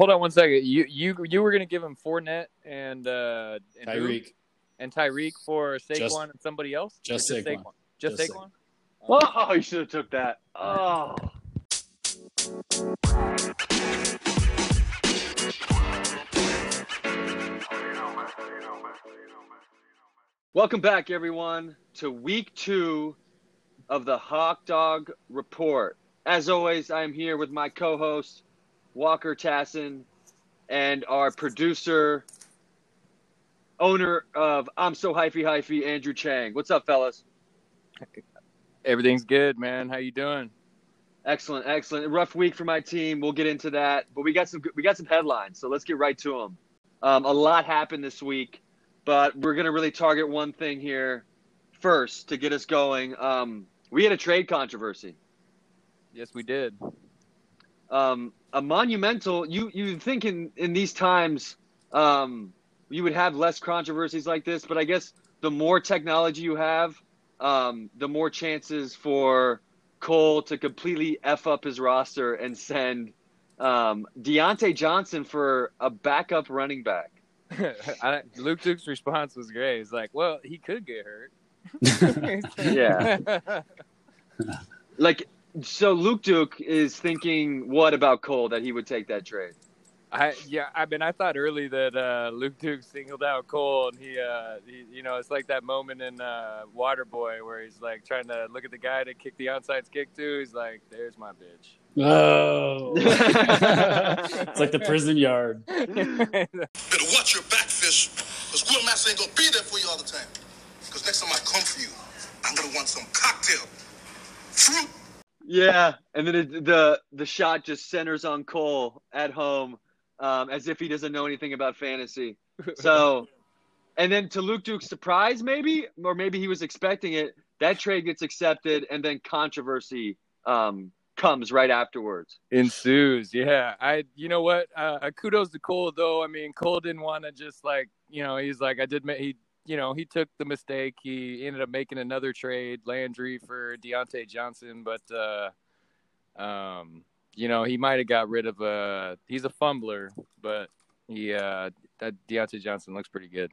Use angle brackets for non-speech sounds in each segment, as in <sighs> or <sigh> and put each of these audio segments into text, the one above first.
hold on one second. You you you were gonna give him Fournette and uh and? Tyreek. and Tyreek for Saquon Just- and somebody else. just Or Saquon. Just, Just Saquon. Oh, <laughs> you should have took that. Oh. Welcome back, everyone, to week two of the Hawk Dog Report. As always, I am here with my co host, Walker Tassin, and our producer, owner of I'm So Hyphy Hyphy, Andrew Chang. What's up, fellas? Everything's good, man. How you doing? Excellent, excellent. A rough week for my team. We'll get into that, but we got some we got some headlines, so let's get right to them. Um, a lot happened this week, but we're gonna really target one thing here first to get us going. Um, we had a trade controversy, Yes, we did. Um, a monumental. You you think in in these times um, you would have less controversies like this, but I guess the more technology you have, um, the more chances for Cole to completely f up his roster and send um, Diontae Johnson for a backup running back. <laughs> I, Luke Duke's response was great. He's like, "Well, he could get hurt." <laughs> <laughs> Yeah. Like, so Luke Duke is thinking what about Cole that he would take that trade? I yeah, I mean, I thought early that uh, Luke Duke singled out Cole, and he, uh, he, you know, it's like that moment in uh, Waterboy where he's like trying to look at the guy to kick the onside kick to. He's like, "There's my bitch." Oh. <laughs> it's like the prison yard. Better watch your back, fish, because Will Master ain't gonna be there for you all the time. Because next time I come for you, I'm gonna want some cocktail. Fruit. Yeah, and then it, the the shot just centers on Cole at home, um, as if he doesn't know anything about fantasy. <laughs> So, and then to Luke Duke's surprise, maybe, or maybe he was expecting it. That trade gets accepted, and then controversy um, comes right afterwards. ensues. Yeah, I. You know what? Uh, kudos to Cole though. I mean, Cole didn't want to just like you know. He's like, I did. ma- He you know he took the mistake. He ended up making another trade, Landry for Diontae Johnson, but uh, um, you know he might have got rid of a. He's a fumbler, but he uh that Diontae Johnson looks pretty good.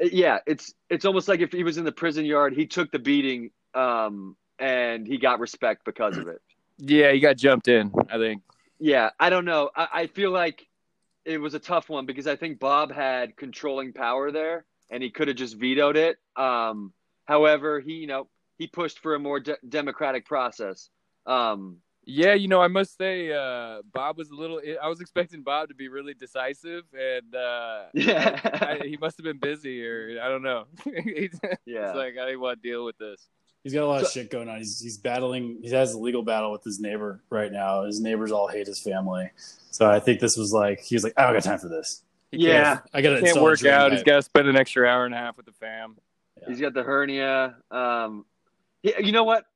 Uh, Yeah, it's it's almost like if he was in the prison yard, he took the beating, um, and he got respect because of it. <clears throat> Yeah, he got jumped in. I think. Yeah, I don't know. I, I feel like it was a tough one because I think Bob had controlling power there, and he could have just vetoed it. Um, however, he you know he pushed for a more de- democratic process. Um, Yeah, you know, I must say, uh, Bob was a little. I was expecting Bob to be really decisive, and uh, Yeah. I, I, he must have been busy, or I don't know. <laughs> He's yeah, it's like I didn't want to deal with this. He's got a lot of shit going on. He's he's battling. He has a legal battle with his neighbor right now. His neighbors all hate his family. So I think this was like he was like, I don't got time for this. He Yeah. I got to can't, can't work out. He's got to spend an extra hour and a half with the fam. he's got the hernia. Um, he- you know what?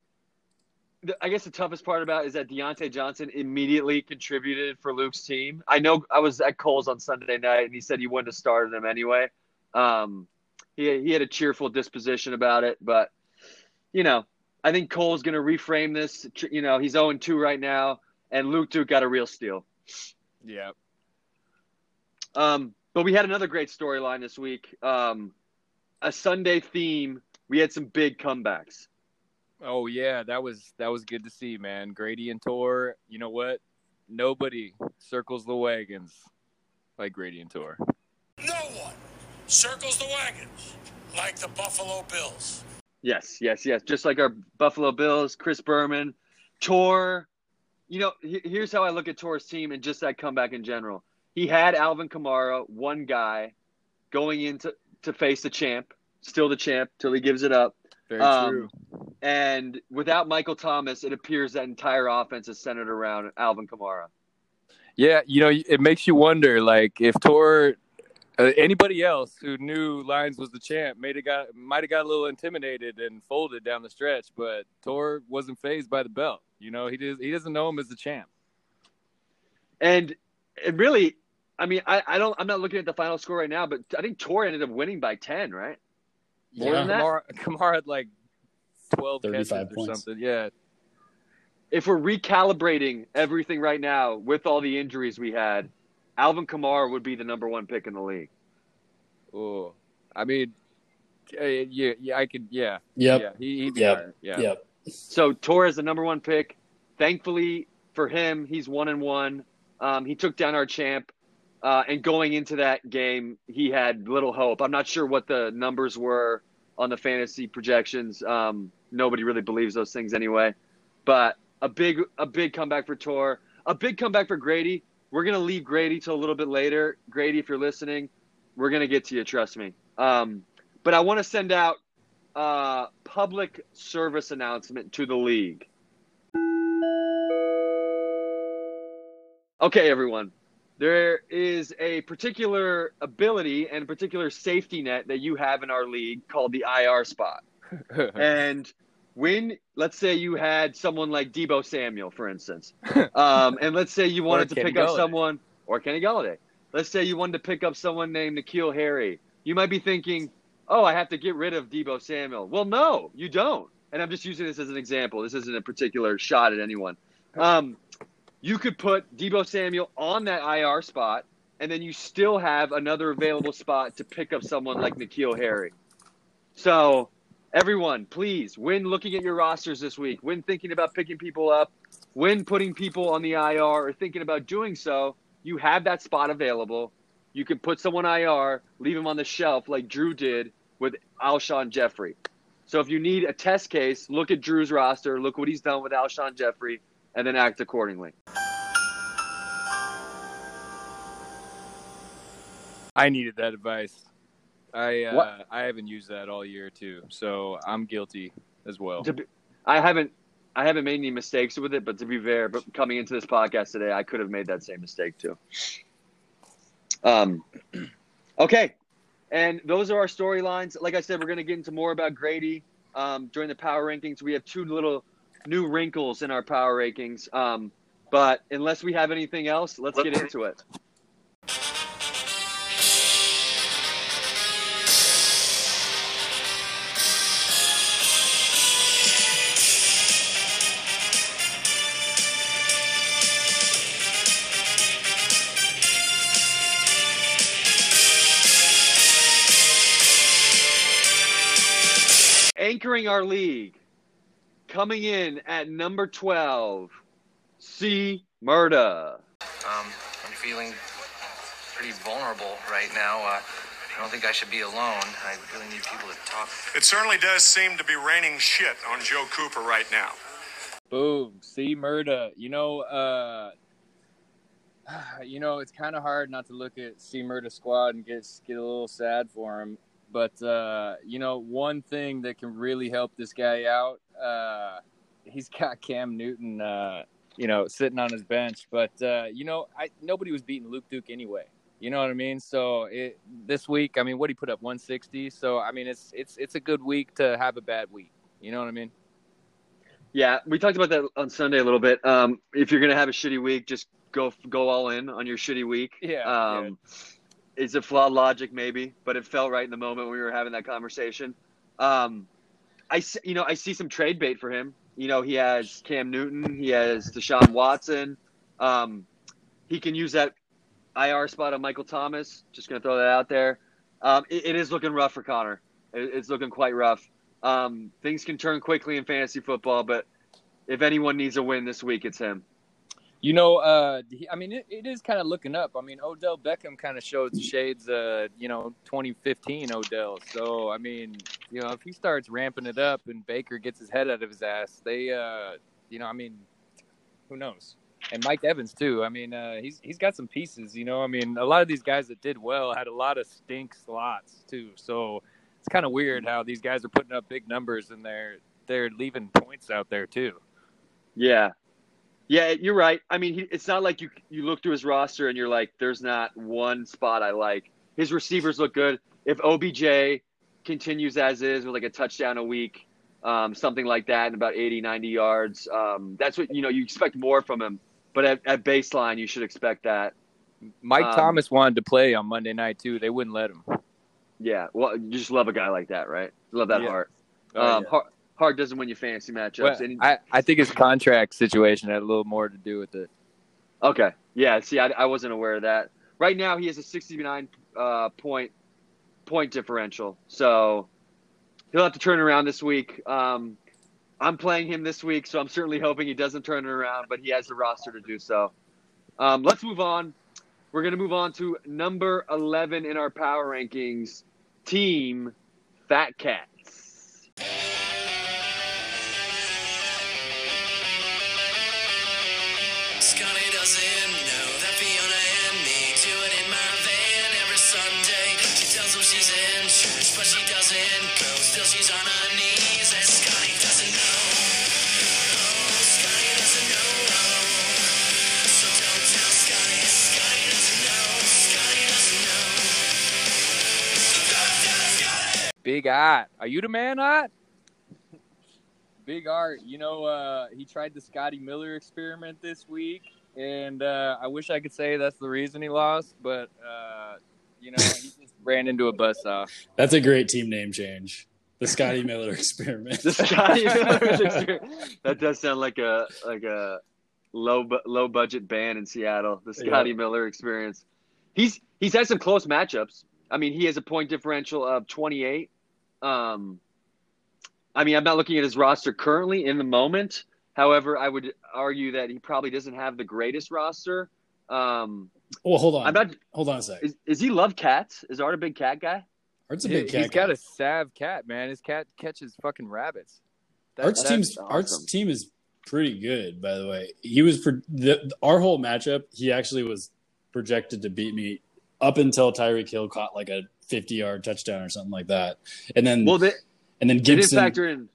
The- I guess the toughest part about it is that Diontae Johnson immediately contributed for Luke's team. I know I was at Cole's on Sunday night, and he said he wouldn't have started him anyway. Um, he he had a cheerful disposition about it, but you know, I think Cole's going to reframe this. You know, he's 0 2 right now, and Luke Duke got a real steal. Yeah, Um, but we had another great storyline this week. Um, a Sunday theme. We had some big comebacks. Oh yeah, that was that was good to see, man. Grady and Tor. You know what? Nobody circles the wagons like Grady and Tor. No one circles the wagons like the Buffalo Bills. Yes, yes, yes. Just like our Buffalo Bills, Chris Berman, Tor. You know, here's how I look at Tor's team and just that comeback in general. He had Alvin Kamara, one guy, going into to face the champ, still the champ till he gives it up. Very Um, true. And without Michael Thomas, it appears that entire offense is centered around Alvin Kamara. Yeah, you know, it makes you wonder, like, if Tor, uh, anybody else who knew Lions was the champ, made it got might have got a little intimidated and folded down the stretch, but Tor wasn't phased by the belt. You know, he does he doesn't know him as the champ. And it really, I mean, I, I don't, I'm not looking at the final score right now, but I think Tor ended up winning by 10, right? More yeah, than that? Kamara, Kamara had like twelve catches 35 or points. something. Yeah, If we're recalibrating everything right now with all the injuries we had, Alvin Kamara would be the number one pick in the league. Oh, I mean, uh, yeah, yeah, I could, yeah, Yep. yeah, he, he'd be Yep. higher. yeah. Yep. So Torres the number one pick. Thankfully for him, he's one and one. Um, he took down our champ, uh, and going into that game, he had little hope. I'm not sure what the numbers were on the fantasy projections. Um, nobody really believes those things anyway. But a big, a big comeback for Tor. A big comeback for Grady. We're gonna leave Grady till a little bit later. Grady, if you're listening, we're gonna get to you. Trust me. Um, but I want to send out a public service announcement to the league. Okay, everyone. There is a particular ability and particular safety net that you have in our league called the IR spot. <laughs> and when, let's say, you had someone like Deebo Samuel, for instance, um, and let's say you <laughs> wanted to Kenny pick up someone, or Kenny Golladay. Let's say you wanted to pick up someone named N'Keal Harry. You might be thinking, oh, I have to get rid of Deebo Samuel. Well, no, you don't. And I'm just using this as an example. This isn't a particular shot at anyone. Um, you could put Deebo Samuel on that IR spot, and then you still have another available spot to pick up someone like N'Keal Harry. So, everyone, please, when looking at your rosters this week, when thinking about picking people up, when putting people on the IR or thinking about doing so, you have that spot available. You can put someone IR, leave him on the shelf like Drew did with Alshon Jeffery. So if you need a test case, look at Drew's roster, look what he's done with Alshon Jeffery, and then act accordingly. I needed that advice. I uh, I haven't used that all year too, so I'm guilty as well. Be, I haven't I haven't made any mistakes with it, but to be fair, but coming into this podcast today, I could have made that same mistake too. Um, <clears throat> okay, and those are our storylines. Like I said, we're going to get into more about Grady um, during the power rankings. We have two little new wrinkles in our power rankings. Um, but unless we have anything else, let's get into it. Anchoring our league, coming in at number 12, C. Murda. Um, I'm feeling pretty vulnerable right now. Uh, I don't think I should be alone. I really need people to talk. It certainly does seem to be raining shit on Joe Cooper right now. Boom. See, Murda. You know, uh, <sighs> you know, it's kind of hard not to look at C Murda squad and get get a little sad for him. But uh, you know, one thing that can really help this guy out, uh, he's got Cam Newton, uh, you know, sitting on his bench. But uh, you know, I nobody was beating Luke Duke anyway. You know what I mean? So it, this week, I mean, what he put up 160. So I mean, it's it's it's a good week to have a bad week. You know what I mean? Yeah, we talked about that on Sunday a little bit. Um, if you're gonna have a shitty week, just go go all in on your shitty week. Yeah, Um, It's a flawed logic, maybe, but it felt right in the moment when we were having that conversation. Um, I you know I see some trade bait for him. You know he has Cam Newton, he has Deshaun Watson. Um, he can use that IR spot on Michael Thomas. Just gonna throw that out there. Um, it, it is looking rough for Connor. It, it's looking quite rough. Um, things can turn quickly in fantasy football, but if anyone needs a win this week, it's him. You know, uh, I mean, it, it is kind of looking up. I mean, Odell Beckham kind of showed shades, uh, you know, 2015 Odell. So, I mean, you know, if he starts ramping it up and Baker gets his head out of his ass, they, uh, you know, I mean, who knows? And Mike Evans too. I mean, uh, he's he's got some pieces. You know, I mean, a lot of these guys that did well had a lot of stink slots too. So it's kind of weird how these guys are putting up big numbers and they're they're leaving points out there too. Yeah, yeah, you're right. I mean, he, it's not like you you look through his roster and you're like, there's not one spot I like. His receivers look good. If OBJ continues as is with like a touchdown a week, um, something like that, and about 80, 90 yards, um, that's what you know. You expect more from him, but at, at baseline, you should expect that. Mike Um, Thomas wanted to play on Monday night too. They wouldn't let him. Yeah, well, you just love a guy like that, right? Love that Yeah. heart. Oh, um, yeah. heart. Heart doesn't win you fantasy matchups. Well, and I, I think his contract situation had a little more to do with it. Okay. Yeah. See, I, I wasn't aware of that. right now he has a 69 uh, point point differential. So he'll have to turn around this week. Um, I'm playing him this week, so I'm certainly hoping he doesn't turn it around, but he has the roster to do so. Um, let's move on. We're going to move on to number 11 in our power rankings, Team Fat Cats. Big Art. Are you the man, Art? Big Art. You know, uh, he tried the Scotty Miller experiment this week, and uh, I wish I could say that's the reason he lost, but uh, you know, he <laughs> just ran into a buzzsaw. That's a great team name change. The Scotty <laughs> Miller experiment. The Scotty Miller experience. That does sound like a like a low bu- low budget band in Seattle. The Scotty Yeah. Miller experience. He's he's had some close matchups. I mean, he has a point differential of 28. Um, I mean, I'm not looking at his roster currently in the moment. However, I would argue that he probably doesn't have the greatest roster. Um, well, hold on. I'm not. hold on a sec. Is, is he love cats? Is Art a big cat guy? Art's a He, big cat. has got a sav cat, man. His cat catches fucking rabbits. That- Art's team's awesome. Art's team is pretty good, by the way. He was for the, our whole matchup. He actually was projected to beat me up until Tyreek Hill caught like a 50 yard touchdown or something like that, and then Well, they, and then they didn't factor in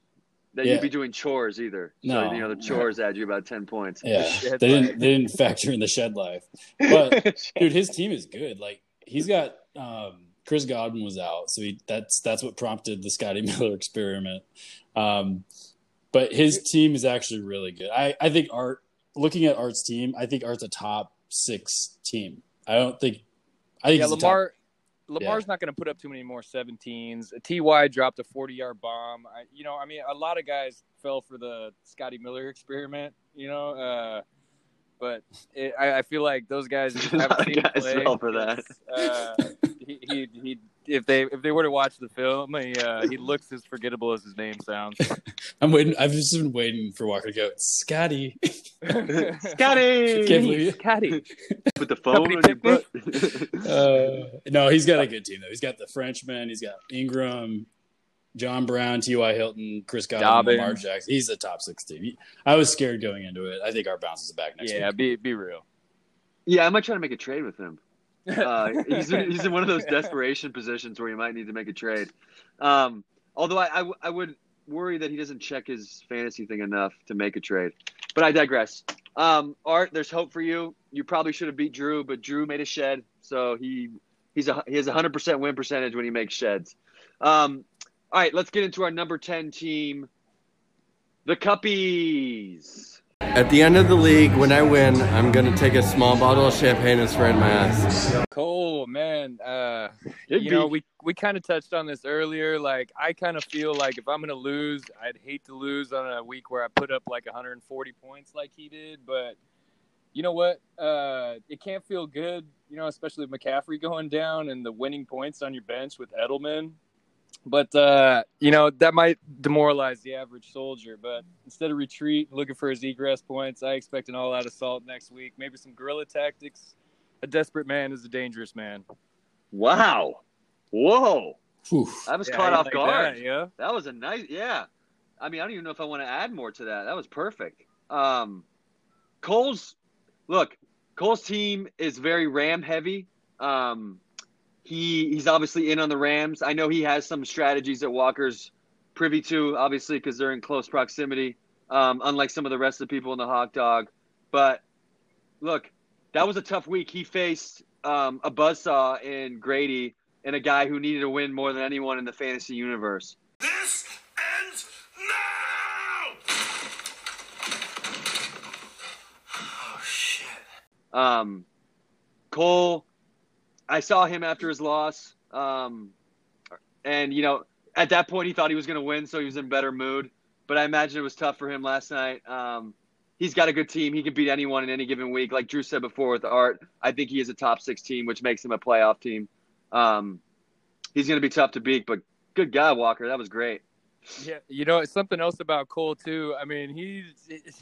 that Yeah. you'd be doing chores either. So No. you know the chores add you about ten points. yeah, <laughs> Shed they didn't they didn't factor in the shed life. But <laughs> dude, his team is good. Like he's got um, Chris Godwin was out, so he, that's that's what prompted the Scotty <laughs> Miller experiment. Um, but his team is actually really good. I I think Art looking at Art's team, I think Art's a top six team. I don't think. I think yeah, he's a top- Lamar. Lamar's not going to put up too many more 17s. Ty dropped a 40 yard bomb. I, you know, I mean, a lot of guys fell for the Scotty Miller experiment. You know, uh, but it, I, I feel like those guys just <laughs> A lot of guys play. fell for that. Uh, he, he, he, if they if they were to watch the film, he uh, he looks as forgettable as his name sounds. <laughs> I'm waiting. I've just been waiting for Walker to go. Scotty, <laughs> Scotty, can't believe you. Scotty. with the phone Company on your butt. <laughs> Uh, no, he's got a good team though. He's got the Frenchman. He's got Ingram, John Brown, T.Y. Hilton, Chris Godwin, Dobbins. Lamar Jackson. He's the top six team. He- I was scared going into it. I think our bounces back next Yeah, week. be be real. yeah, I might try to make a trade with him. Uh, <laughs> he's in, he's in one of those desperation positions where you might need to make a trade. Um, although I, I w- I would worry that he doesn't check his fantasy thing enough to make a trade. But I digress. Um, Art, there's hope for you. You probably should have beat Drew, but Drew made a shed, so he he's a he has a hundred percent win percentage when he makes sheds. Um, all right, let's get into our number ten team, the Cuppies. At the end of the league, when I win, I'm gonna take a small bottle of champagne and spray it in my ass. Cole, man, uh, Big you know, we we kind of touched on this earlier. Like, I kind of feel like if I'm gonna lose, I'd hate to lose on a week where I put up like 140 points like he did. But you know what? Uh, it can't feel good, you know, especially with McCaffrey going down and the winning points on your bench with Edelman. But uh, you know that might demoralize the average soldier. But instead of retreat, looking for his egress points, I expect an all-out assault next week. Maybe some guerrilla tactics. A desperate man is a dangerous man. Wow, whoa, Whew. I was Yeah, caught you off like guard. that, yeah. That was a nice, yeah. I mean, I don't even know if I want to add more to that. That was perfect. Um, Cole's, look, Cole's team is very Ram heavy. Um, he he's obviously in on the Rams. I know he has some strategies that Walker's privy to, obviously, because they're in close proximity. Um, unlike some of the rest of the people in the hot dog, but look, that was a tough week. He faced um, a buzzsaw in Grady and a guy who needed to win more than anyone in the fantasy universe. This ends now! Oh shit. Um, Cole, I saw him after his loss. Um, and, you know, at that point, he thought he was going to win, so he was in better mood. But I imagine it was tough for him last night. Um, he's got a good team. He can beat anyone in any given week. Like Drew said before with Art, I think he is a top six team, which makes him a playoff team. Um, he's going to be tough to beat, but good guy, Walker. That was great. Yeah, you know, it's something else about Cole too. I mean, he's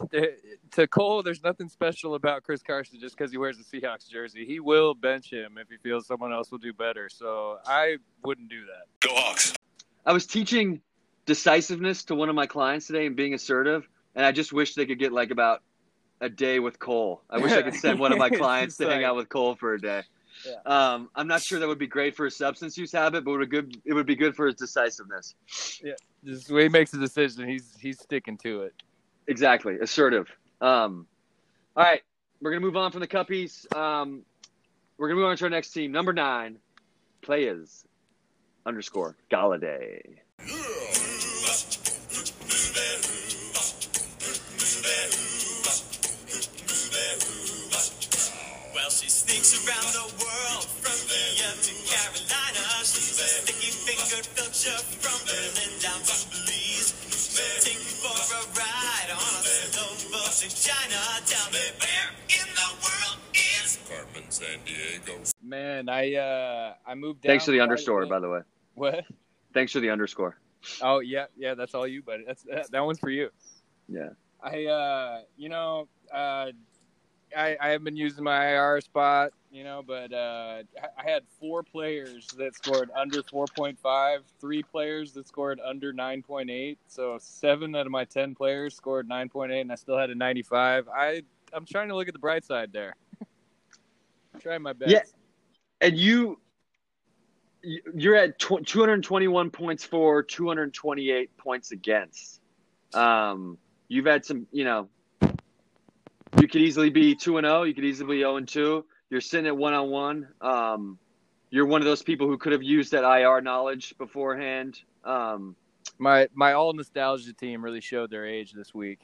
to Cole. There's nothing special about Chris Carson just because he wears the Seahawks jersey. He will bench him if he feels someone else will do better. So I wouldn't do that. Go Hawks. I was teaching decisiveness to one of my clients today and being assertive, and I just wish they could get like about a day with Cole. I wish I could send one of my <laughs> clients to hang out with Cole for a day. Yeah. Um, I'm not sure that would be great for his substance use habit, but it would, good, it would be good for his decisiveness. Yeah, just the way he makes a decision, he's he's sticking to it. Exactly, assertive. Um, all right, we're gonna move on from the cuppies. Um, we're gonna move on to our next team, number nine, players underscore Golladay. Well, she sneaks around the world from India to Carolina. She's a sticky fingered filcher from Berlin down to Belize. She'll Take you for a ride on a slow boat to China. Tell me where in the world is Carmen Sandiego. Man, I uh I moved. Down Thanks to the quite underscore, by the way. What? Thanks for the underscore. Oh yeah, yeah. That's all you, buddy. That's that, that one's for you. Yeah. I uh you know uh I I have been using my IR spot, you know, but uh I had four players that scored under 4.5, three players that scored under 9.8. So 7 out of my 10 players scored 9.8 and I still had a 95. I I'm trying to look at the bright side there. <laughs> trying my best. Yeah. And you- you're at 221 points for, 228 points against. Um, you've had some, you know, you could easily be 2 and 0. You could easily be 0 and 2. You're sitting at one on one. Um, you're one of those people who could have used that IR knowledge beforehand. Um, My my all nostalgia team really showed their age this week.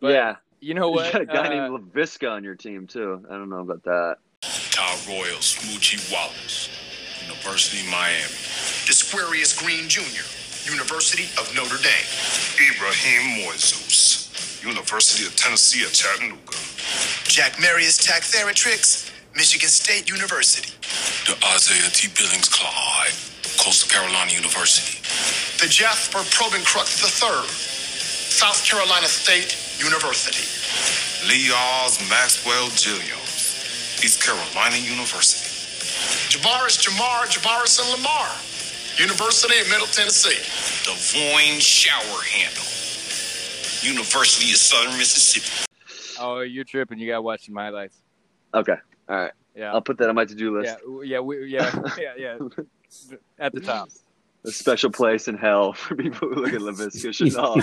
But yeah. You know what? You got a guy Uh, named LaVisca on your team, too. I don't know about that. Todd Royal, Smoochie Wallace, University of Miami. Desquarius Green Jr., University of Notre Dame. Ibrahim Moizoos, University of Tennessee at Chattanooga. Jack Marius Tacktheritrix, Michigan State University. The Isaiah T. Billings Clyde, Coastal Carolina University. The Jasper Probincrux III, South Carolina State University. Lee Oz Maxwell Gilliams, East Carolina University. Javaris Jamar Javarison Lamar, University of Middle Tennessee. Devoyne Shower Handle, University of Southern Mississippi. Oh, you're tripping. You got to watch some highlights. Okay. All right. Yeah. I'll put that on my to do list. Yeah, yeah, we, yeah, <laughs> yeah, yeah. At the top. <laughs> A special place in hell for people who look at LaVisca <laughs> Chanel.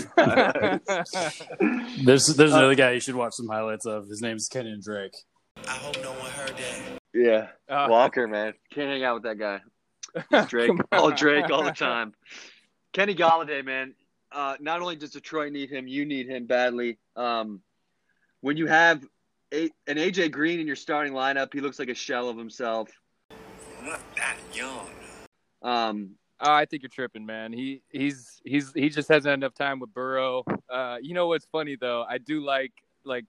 There's there's Uh, another guy you should watch some highlights of. His name's Kenyan Drake. I hope no one heard that. yeah. Uh, Walker, man. Can't hang out with that guy. Drake. All. Drake all the time. Kenny Golladay, man. Uh, not only does Detroit need him, you need him badly. Um, when you have a, an AJ Green in your starting lineup, he looks like a shell of himself. Not that young. Um, Oh, I think you're tripping, man. He he's he's he just hasn't had enough time with Burrow. Uh, you know what's funny though? I do like like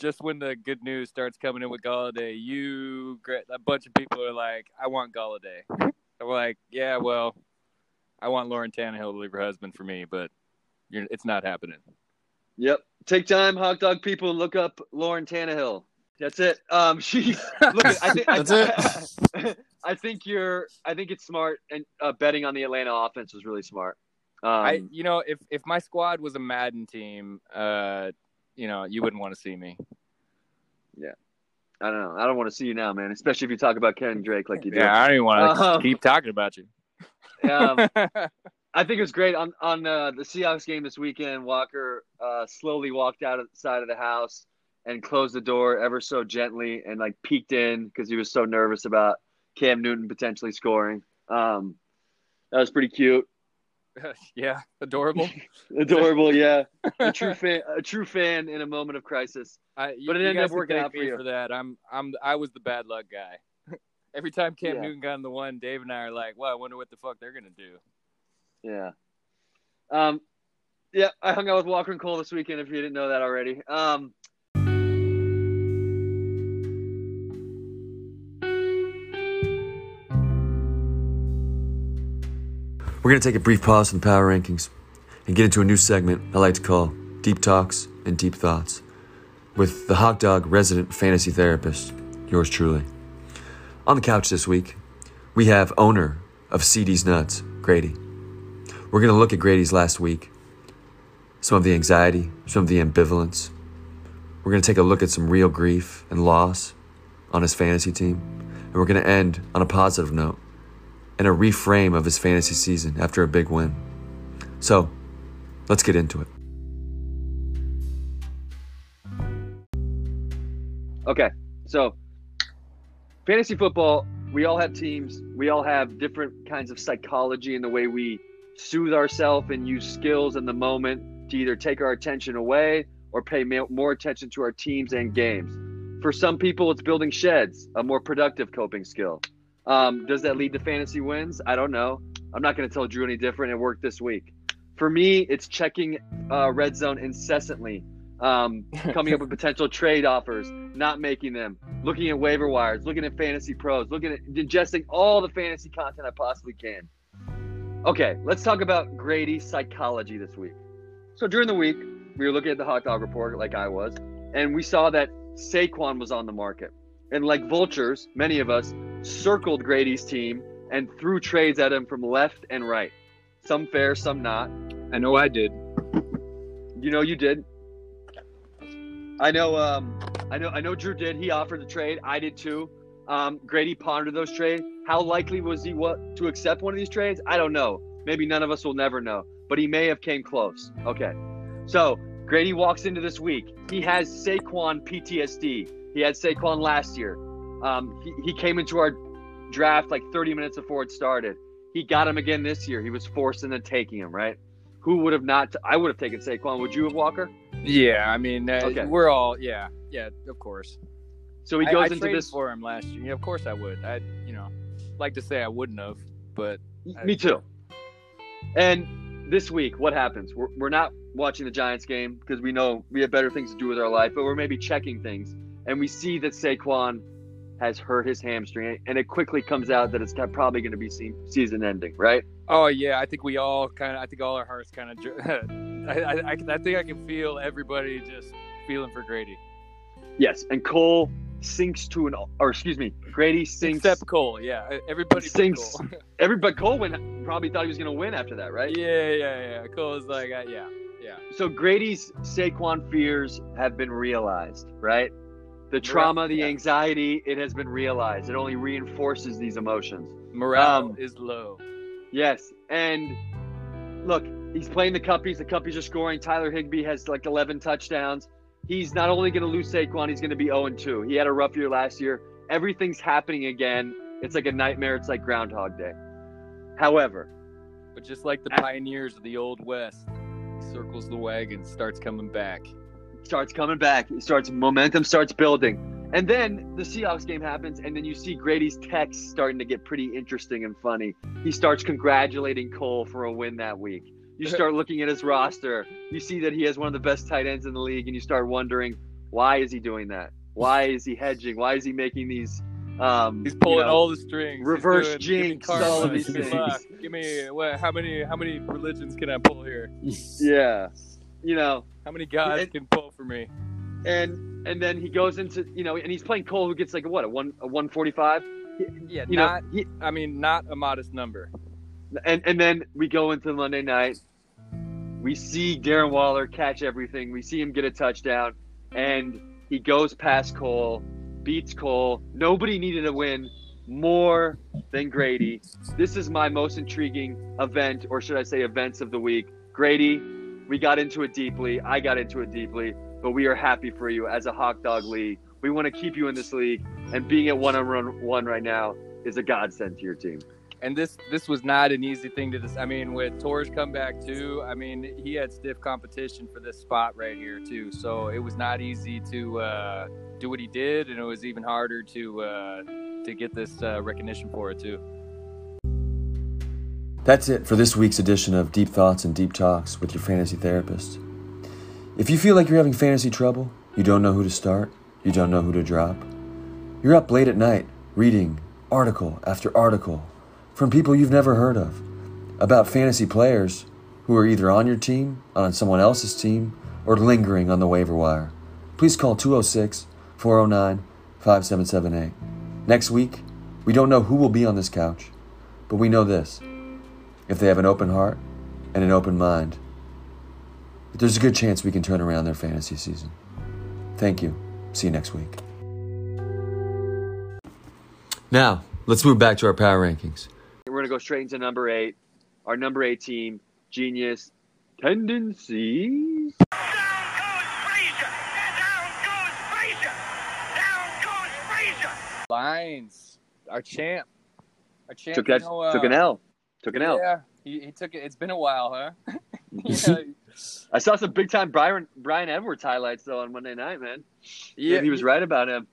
just when the good news starts coming in with Golladay, you a bunch of people are like, I want Golladay. <laughs> I'm like, yeah, well, I want Lauren Tannehill to leave her husband for me, but you're, it's not happening. Yep. Take time, hot dog people, and look up Lauren Tannehill. That's it. Um, <laughs> she look. At, I think That's I, <laughs> I think you're. I think it's smart, and uh, betting on the Atlanta offense was really smart. Um, I you know if if my squad was a Madden team, uh, you know you wouldn't want to see me. Yeah. I don't know. I don't want to see you now, man. Especially if you talk about Ken Drake like you do. Yeah, I don't even want to Um, keep talking about you. Um, <laughs> I think it was great on on uh, the Seahawks game this weekend. Walker uh, slowly walked out of the side of the house and closed the door ever so gently and like peeked in because he was so nervous about Cam Newton potentially scoring. Um, that was pretty cute, <laughs> yeah, adorable. <laughs> adorable. Yeah, a true fan, a true fan in a moment of crisis. I, you, But it ended up working out for you. for that. I'm I'm I was the bad luck guy. Every time Cam Yeah. Newton got in the one, Dave and I are like, "Well, I wonder what the fuck they're gonna do." Yeah. Um, Yeah, I hung out with Walker and Cole this weekend. If you didn't know that already. Um, We're going to take a brief pause from the power rankings and get into a new segment I like to call Deep Talks and Deep Thoughts with the hot dog resident fantasy therapist, yours truly. On the couch this week, we have owner of CD's Nuts, Grady. We're going to look at Grady's last week, some of the anxiety, some of the ambivalence. We're going to take a look at some real grief and loss on his fantasy team, and we're going to end on a positive note and a reframe of his fantasy season after a big win. So, let's get into it. Okay, so fantasy football, we all have teams. We all have different kinds of psychology in the way we soothe ourselves and use skills in the moment to either take our attention away or pay more attention to our teams and games. For some people, it's building sheds, a more productive coping skill. Um, does that lead to fantasy wins? I don't know. I'm not going to tell Drew any different. It worked this week. For me, it's checking uh, red zone incessantly, um, <laughs> coming up with potential trade offers, not making them, looking at waiver wires, looking at fantasy pros, looking at digesting all the fantasy content I possibly can. Okay, let's talk about Grady's psychology this week. So during the week, we were looking at the hot dog report like I was, and we saw that Saquon was on the market. And like vultures, many of us circled Grady's team and threw trades at him from left and right. Some fair, some not. I know I did. You know you did. I know um I know I know Drew did. He offered the trade. I did too. Um, Grady pondered those trades. How likely was he what to accept one of these trades? I don't know. Maybe none of us will never know. But he may have came close. Okay. So Grady walks into this week. He has Saquon PTSD. He had Saquon last year. Um, he, he came into our draft like 30 minutes before it started. He got him again this year. He was forced into taking him, right? Who would have not? I would have taken Saquon. Would you have Walker? Yeah, I mean, uh, Okay. we're all yeah, yeah, of course. So he goes I, into this. for him last year. Yeah, of course I would. I, you know, like to say I wouldn't have, but Me too. And this week, what happens? We're, we're not watching the Giants game because we know we have better things to do with our life, but we're maybe checking things. And we see that Saquon has hurt his hamstring, and it quickly comes out that it's probably going to be se- season ending, right? oh yeah, I think we all kind of. I think all our hearts kind of. <laughs> I, I, I, can- I think I can feel everybody just feeling for Grady, Yes. And Cole sinks to an, or excuse me, Grady sinks. except Cole. Yeah, everybody Sinks. Cole. <laughs> Everybody, Cole win, probably thought he was going to win after that, right? yeah, yeah, yeah. Cole's like, uh, yeah, yeah. So Grady's Saquon fears have been realized, right? The trauma, the yeah. anxiety, it has been realized. It only reinforces these emotions. Morale Um, is low. Yes, and look, he's playing the Cuppies. The Cuppies are scoring. Tyler Higbee has like 11 touchdowns. He's not only going to lose Saquon, he's going to be 0 2. He had a rough year last year. Everything's happening again. It's like a nightmare. It's like Groundhog Day. However, But just like the Ah. pioneers of the old west, he circles the wagon, starts coming back. starts coming back. It starts momentum starts building. And then the Seahawks game happens, and then you see Grady's text starting to get pretty interesting and funny. He starts congratulating Cole for a win that week. You start looking at his roster. You see that he has one of the best tight ends in the league, and you start wondering, why is he doing that? Why is he hedging? Why is he making these? Um, He's pulling you know, all the strings. Reverse doing, jinx, all of these give me luck, Give me what? How many? How many religions can I pull here? Yeah, you know, How many guys And- can pull for me? and and then he goes into you know, and he's playing Cole, who gets like a what a one a one forty five. Yeah, You know, he, I mean, not a modest number. And and then we go into Monday night. We see Darren Waller catch everything. We see him get a touchdown, and he goes past Cole, beats Cole. Nobody needed a win more than Grady. This is my most intriguing event, or should I say, events of the week. Grady, we got into it deeply. I got into it deeply, but we are happy for you as a hawk dog league. We want to keep you in this league, and being at one on one right now is a godsend to your team. And this this was not an easy thing to. Dis- I mean, with Torres come back too. I mean, he had stiff competition for this spot right here too. So it was not easy to uh, do what he did, and it was even harder to uh, to get this uh, recognition for it too. That's it for this week's edition of Deep Thoughts and Deep Talks with your fantasy therapist. If you feel like you're having fantasy trouble, you don't know who to start, you don't know who to drop, you're up late at night reading article after article from people you've never heard of about fantasy players who are either on your team, on someone else's team, or lingering on the waiver wire, please call 206 409 5778. Next week, we don't know who will be on this couch, but we know this. If they have an open heart and an open mind, there's a good chance we can turn around their fantasy season. Thank you. See you next week. Now, let's move back to our power rankings. Gonna go straight into number eight. Our number eight team, Genius Tendencies. Lions, our champ, our champ. Took you that. know, uh, took an L. Took an L. Yeah, he, he took it. It's been a while, huh? <laughs> <laughs> yeah, I saw some big time Brian Bryan Edwards highlights though on Monday night, man. yeah. he was right about him.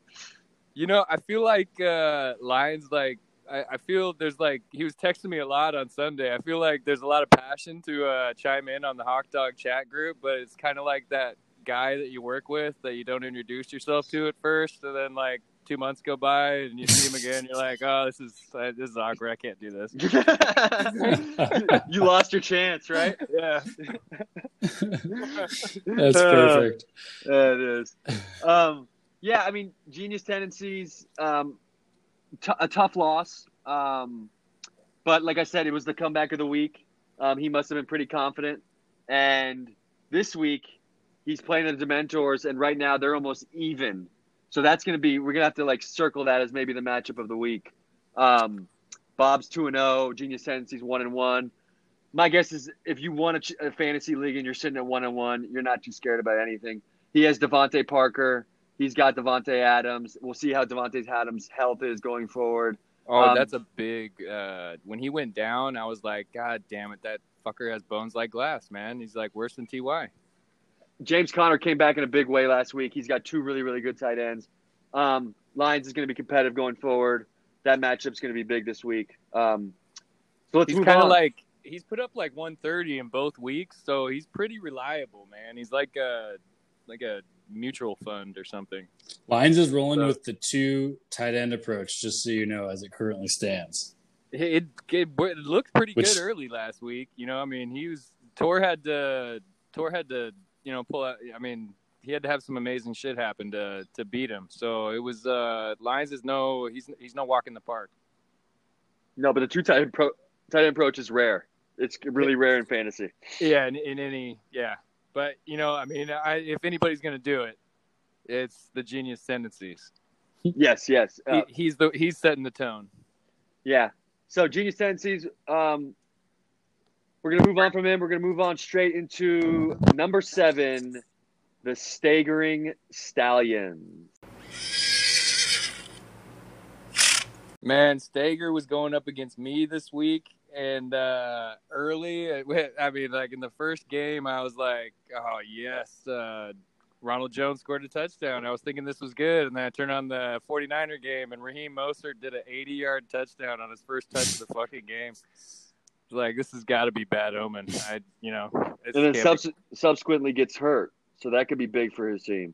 You know, I feel like uh, Lions like I, I feel there's like he was texting me a lot on Sunday. I feel like there's a lot of passion to uh, chime in on the Hawk Dog chat group, but it's kind of like that guy that you work with that you don't introduce yourself to at first, and then like two months go by and you see him again, you're like, oh, this is uh, this is awkward. I can't do this. <laughs> you lost your chance, right? <laughs> Yeah, <laughs> That's Uh, perfect. Yeah, it is. Um, yeah, I mean, genius tendencies. Um, t- a tough loss, um, but like I said, it was the comeback of the week. Um, he must have been pretty confident, and this week he's playing the Dementors, and right now they're almost even. So that's going to be we're going to have to like circle that as maybe the matchup of the week. Um, Bob's two and zero, genius tendencies one and one. My guess is if you won a, ch- a fantasy league and you're sitting at one and one, you're not too scared about anything. He has DeVante Parker. He's got Davante Adams. We'll see how Davante Adams' health is going forward. Oh, Um, that's a big. Uh, when he went down, I was like, God damn it, that fucker has bones like glass, man. He's like worse than Ty. James Conner came back in a big way last week. He's got two really, really good tight ends. Um, Lions is going to be competitive going forward. That matchup's going to be big this week. Um, so let's He's kind of like he's put up like 130 in both weeks, so he's pretty reliable, man. He's like a like a mutual fund or something. Lions is rolling So- with the two tight end approach, just so you know, as it currently stands. It, it, it, it looked pretty Which- good early last week. You know, I mean, he was Tor had to Tor had to you know pull out. I mean, he had to have some amazing shit happen to to beat him. So it was uh Lions is no he's he's no walk in the park. no, but the two tight end, pro, tight end approach is rare. It's really rare in fantasy. Yeah, in, in any yeah, but you know, I mean, I, if anybody's gonna do it, it's the genius tendencies. Yes, yes. Uh, he, he's the he's setting the tone. Yeah. So genius tendencies. Um, we're gonna move on from him. We're gonna move on straight into number seven, the staggering stallions. Man, Stager was going up against me this week, and uh, early, I mean, like in the first game, I was like, "Oh yes, uh, Ronald Jones scored a touchdown." I was thinking this was good, and then I turned on the 49er game, and Raheem Mostert did an 80-yard touchdown on his first touch of the fucking game. Like this has got to be bad omen. I, you know, it's And then subs- subsequently gets hurt, so that could be big for his team.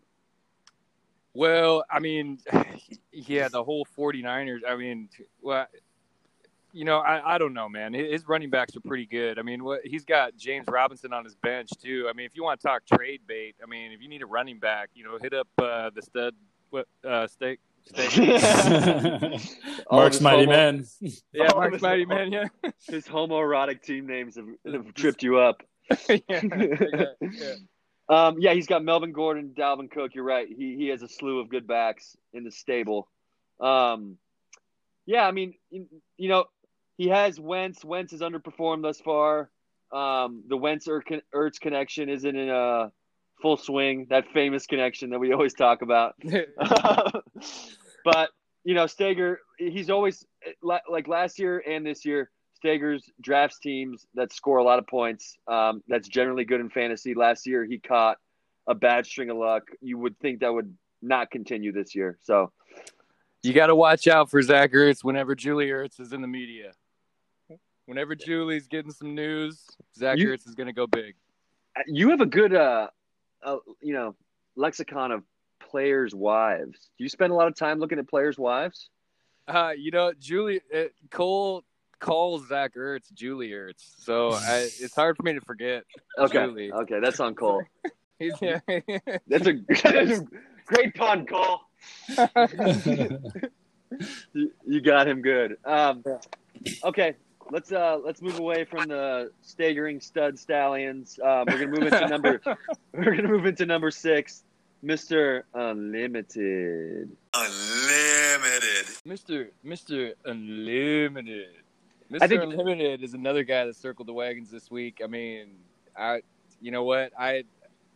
Well, I mean, <sighs> yeah, the whole 49ers. I mean, well, you know, I, I don't know, man. His running backs are pretty good. I mean, what he's got James Robinson on his bench too. I mean, if you want to talk trade bait, I mean, if you need a running back, you know, hit up uh, the stud, what uh, steak, steak. <laughs> <laughs> All of Mark's <laughs> Mighty homo- Men. yeah, all Mark's Mighty Man. Yeah, His homoerotic team names have, have tripped you up. yeah, yeah, yeah. Um, yeah, he's got Melvin Gordon, Dalvin Cook. You're right. He he has a slew of good backs in the stable. Um, yeah, I mean, you, you know, he has Wentz. Wentz has underperformed thus far. Um, the Wentz Ertz connection isn't in a full swing. That famous connection that we always talk about. <laughs> <laughs> but you know, Stager, he's always like last year and this year. Stager's drafts teams that score a lot of points. Um, that's generally good in fantasy. Last year, he caught a bad string of luck. You would think that would not continue this year. So, You got to watch out for Zach Ertz whenever Julie Ertz is in the media. Whenever Julie's getting some news, Zach You- Ertz is going to go big. You have a good, uh, uh, you know, lexicon of players' wives. Do you spend a lot of time looking at players' wives? Uh, you know, Julie uh, Cole calls Zach Ertz Julie Ertz, so I, it's hard for me to forget. <laughs> Okay, Julie. okay, that's on Cole. <laughs> He's, yeah. <laughs> That's a, that's a great pun, Cole. You, you got him good. Um, okay, let's uh let's move away from the staggering stud stallions. Um, we're gonna move into number. <laughs> we're gonna move into number six, Mister Unlimited. Unlimited. Mr. Mr. Unlimited. Mr. I think- Unlimited is another guy that circled the wagons this week. I mean, I you know what? I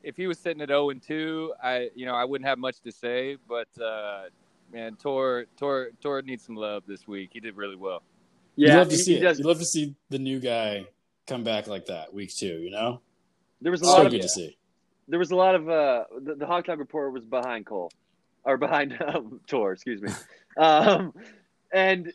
if he was sitting at 0 and 2, I you know, I wouldn't have much to say, but uh man, Tor Tor Tor needs some love this week. He did really well. You Yeah, love to he- see he it. You love to see the new guy come back like that week two. You know, There was a so lot of good to see. there was a lot of uh the, the hog talk report was behind Cole or behind <laughs> um, Tor, excuse me. <laughs> Um and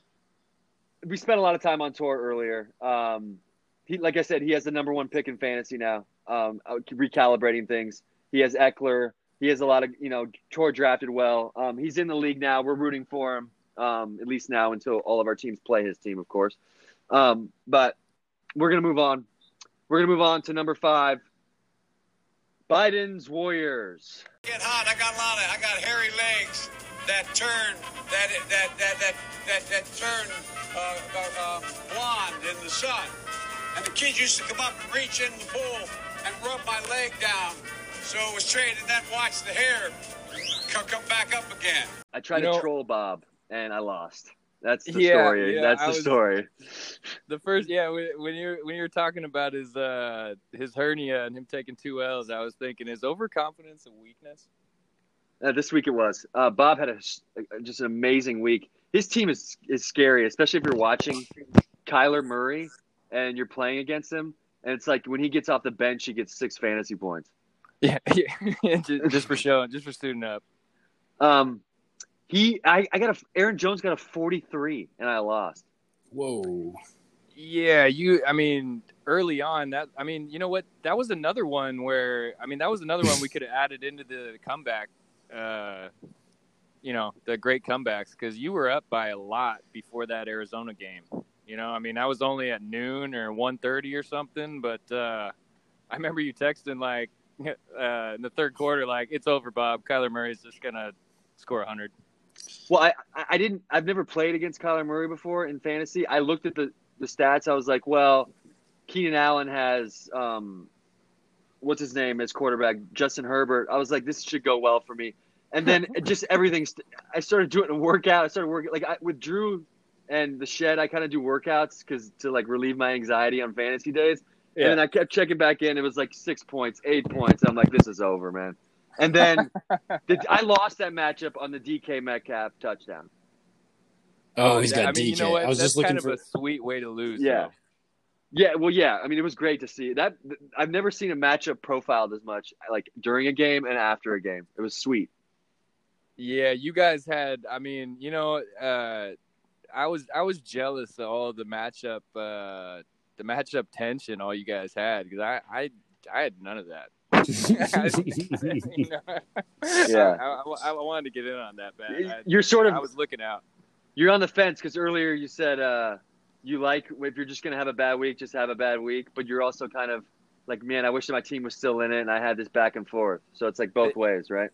we spent a lot of time on Tor earlier. Um he like I said, he has the number one pick in fantasy now. Um uh, recalibrating things. He has Ekeler. He has a lot of you know, Tor drafted well. Um he's in the league now. We're rooting for him. Um, at least now until all of our teams play his team, of course. Um, but we're gonna move on. We're gonna move on to number five. Biden's Warriors. Get hot. I got a lot of. I got hairy legs that turn that that that that that, that turn uh, uh, um, blonde in the sun. And the kids used to come up and reach in the pool and rub my leg down, so it was straight, and then watch the hair come, come back up again. I tried You to troll Bob and I lost. That's the Yeah, story. yeah, That's the was- story. The first, yeah, when when you're when you're talking about his uh his hernia and him taking two L's, I was thinking, is overconfidence a weakness? Uh, this week it was. Uh, Bob had a just an amazing week. His team is is scary, especially if you're watching Kyler Murray and you're playing against him. And it's like when he gets off the bench, he gets six fantasy points. Yeah, <laughs> yeah. <laughs> just, just for showing, just for suiting up. Um, he, I, I got a Aaron Jones got a 43, and I lost. Whoa. Yeah, you. I mean, early on, that. I mean, you know what? That was another one where. I mean, that was another one we <laughs> could have added into the comeback. Uh, you know, the great comebacks because you were up by a lot before that Arizona game. You know, I mean, I was only at noon or 1.30 or something, but uh, I remember you texting like <laughs> uh, in the third quarter, like it's over, Bob. Kyler Murray's just gonna score 100. Well, I, I- didn't. I've never played against Kyler Murray before in fantasy. I looked at the the stats. I was like, well, Keenan Allen has um, what's his name as quarterback, Justin Herbert. I was like, this should go well for me. And then <laughs> just everything. St- I started doing a workout. I started working like I, with Drew and the shed. I kind of do workouts because to like relieve my anxiety on fantasy days. Yeah. And then I kept checking back in. It was like six points, eight points. I'm like, this is over, man. And then <laughs> the, I lost that matchup on the DK Metcalf touchdown. Oh, he's got I mean, DK. you know what? I was That's just looking kind for. of a sweet way to lose. Yeah. though. Yeah, well, yeah. I mean, it was great to see that. I've never seen a matchup profiled as much, like during a game and after a game. It was sweet. Yeah, you guys had. I mean, you know, uh, I was I was jealous of all the matchup, uh, the matchup tension all you guys had because I, I I had none of that. You <laughs> know? Yeah. I, I, I wanted to get in on that, man. You're sort of I was looking out. you're on the fence because earlier you said uh, you like if you're just gonna have a bad week, just have a bad week. But you're also kind of like, man, I wish my team was still in it, and I had this back and forth. So it's like both ways, right?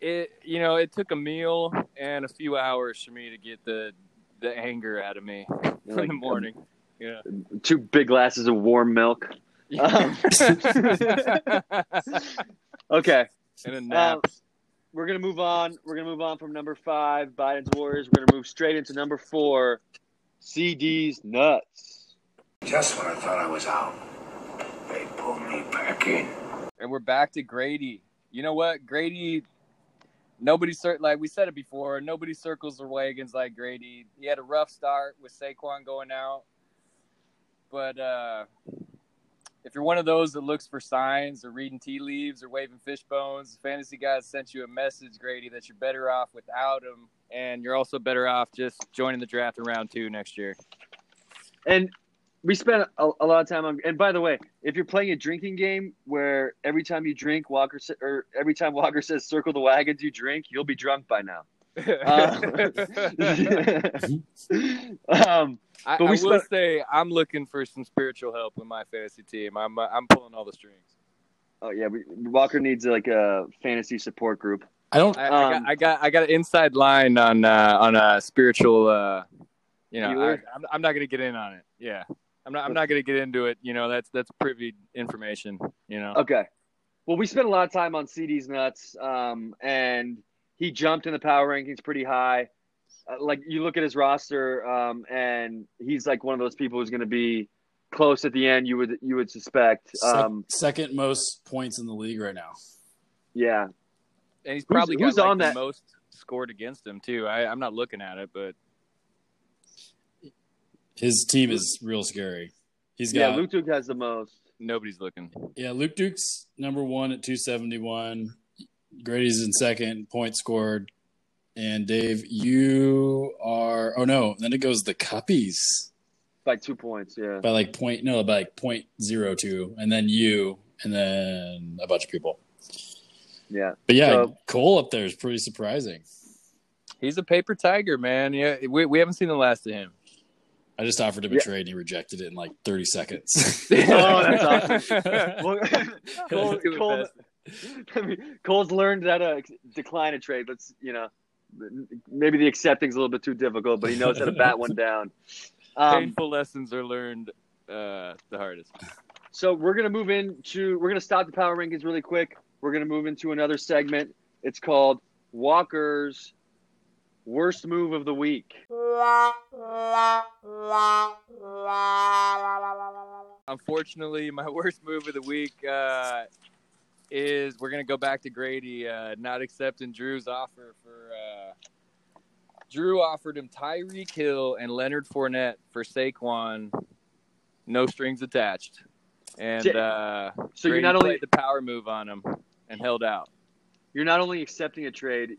It you know it took a meal and a few hours for me to get the the anger out of me in the morning. Yeah. Two big glasses of warm milk. Um, <laughs> okay. and a nap. Um, we're gonna move on. We're gonna move on from number five, Biden's Warriors. We're gonna move straight into number four, CD's nuts. Just when I thought I was out, they pulled me back in. and we're back to Grady. You know what, Grady? Nobody cir- like we said it before. Nobody circles the wagons like Grady. He had a rough start with Saquon going out, but uh, if you're one of those that looks for signs or reading tea leaves or waving fish bones, fantasy guys sent you a message, Grady, that you're better off without them, and you're also better off just joining the draft in round two next year. And we spent a, a lot of time on. And by the way, if you're playing a drinking game where every time you drink, Walker or every time Walker says "circle the wagons," you drink, you'll be drunk by now. Uh, <laughs> <laughs> um, I, But we I will spent- say I'm looking for some spiritual help with my fantasy team. I'm uh, I'm pulling all the strings. oh yeah, we, Walker needs like a fantasy support group. I don't. I, I, Um, got, I got I got an inside line on uh, on a spiritual. Uh, you know, I, I'm, I'm not going to get in on it. Yeah, I'm not I'm not going to get into it. You know, that's that's privy information. You know. Okay. Well, we spent a lot of time on CD's nuts, um, and he jumped in the power rankings pretty high. Uh, like you look at his roster, um, and he's like one of those people who's going to be close at the end. You would you would suspect. sec- Um, second most points in the league right now. yeah, And he's probably who's got like, on the that- most scored against him too. I, I'm not looking at it, but His team is real scary. He's got yeah. Luke Duke has the most. nobody's looking. Yeah, Luke Duke's number one at 271. Grady's in second, point scored. And Dave, you are. Oh no, then it goes the Cuppies by two points. Yeah. by like point. No, by like point zero two, and then you, and then a bunch of people. Yeah. But yeah, So- Cole up there is pretty surprising. He's a paper tiger, man. Yeah, we we haven't seen the last of him. I just offered him a Yeah. trade and he rejected it in like 30 seconds. <laughs> Oh, that's <laughs> awesome. Well, <laughs> Cole, Cole, best. <laughs> I mean, Cole's learned how to decline a trade. Let's you know, maybe the accepting's a little bit too difficult, but he knows how to bat one <laughs> down. Um, Painful lessons are learned uh, the hardest. so we're gonna move into we're gonna stop the power rankings really quick. We're gonna move into another segment. It's called Walker's worst move of the week. <laughs> Unfortunately, my worst move of the week uh, is we're gonna go back to Grady uh, not accepting Drew's offer for. Uh, Drew offered him Tyreek Hill and Leonard Fournette for Saquon, no strings attached, and uh, So you're not only the power move on him and held out. you're not only accepting a trade,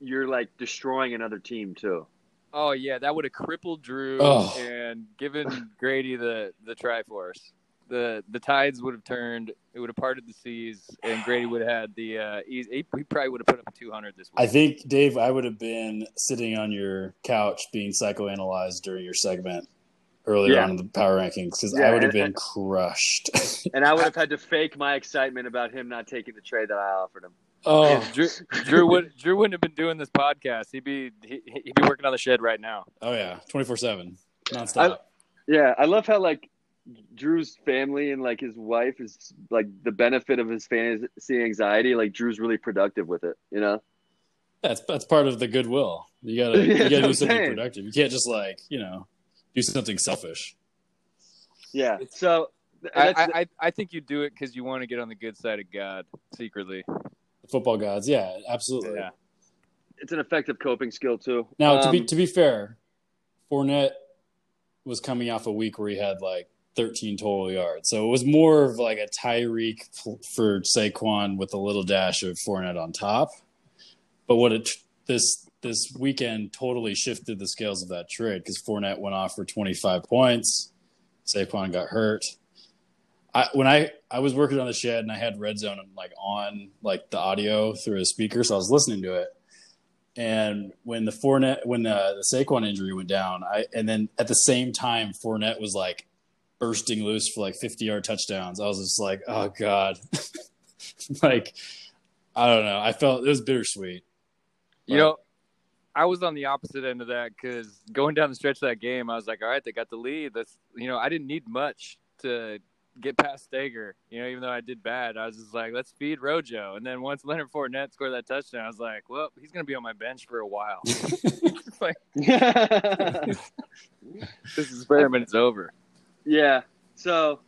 you're like destroying another team too. Oh yeah, that would have crippled Drew Oh. and given Grady the the Triforce. The the tides would have turned. It would have parted the seas, and Grady would have had the. Uh, easy, he, he probably would have put up two hundred this week. I think, Dave, I would have been sitting on your couch being psychoanalyzed during your segment earlier Yeah. on in the power rankings because Yeah, I would have and- been crushed. <laughs> And I would have had to fake my excitement about him not taking the trade that I offered him. oh, Drew, Drew would Drew wouldn't have been doing this podcast. He'd be he, he'd be working on the shed right now. oh yeah, 24 7, nonstop. Yeah, I love how like Drew's family and like his wife is like the benefit of his fantasy anxiety. Like Drew's really productive with it, you know. that's that's part of the goodwill. You gotta Yeah, you gotta <laughs> do something saying. productive. You can't just like you know do something selfish. Yeah. So I, I, I I think you do it because you want to get on the good side of God secretly. The football gods, yeah, absolutely. Yeah. it's an effective coping skill too. Now to be Um, to be fair, Fournette was coming off a week where he had like 13 total yards, so it was more of like a Tyreek for Saquon with a little dash of Fournette on top. But what it this this weekend totally shifted the scales of that trade because Fournette went off for 25 points, Saquon got hurt. I, when I, I was working on the shed and I had red zone like on like the audio through a speaker, so I was listening to it. And when the Fournette, when the, the Saquon injury went down, I and then at the same time Fournette was like bursting loose for like fifty yard touchdowns. I was just like, oh god, <laughs> like I don't know. I felt it was bittersweet. You know, I was on the opposite end of that because going down the stretch of that game, I was like, all right, they got the lead. That's you know, I didn't need much to get past Stager. You know, even though I did bad, I was just like, let's feed Rojo. And then once Leonard Fournette scored that touchdown, I was like, well, he's gonna be on my bench for a while. <laughs> <laughs> It's like this experiment is over. Yeah. So,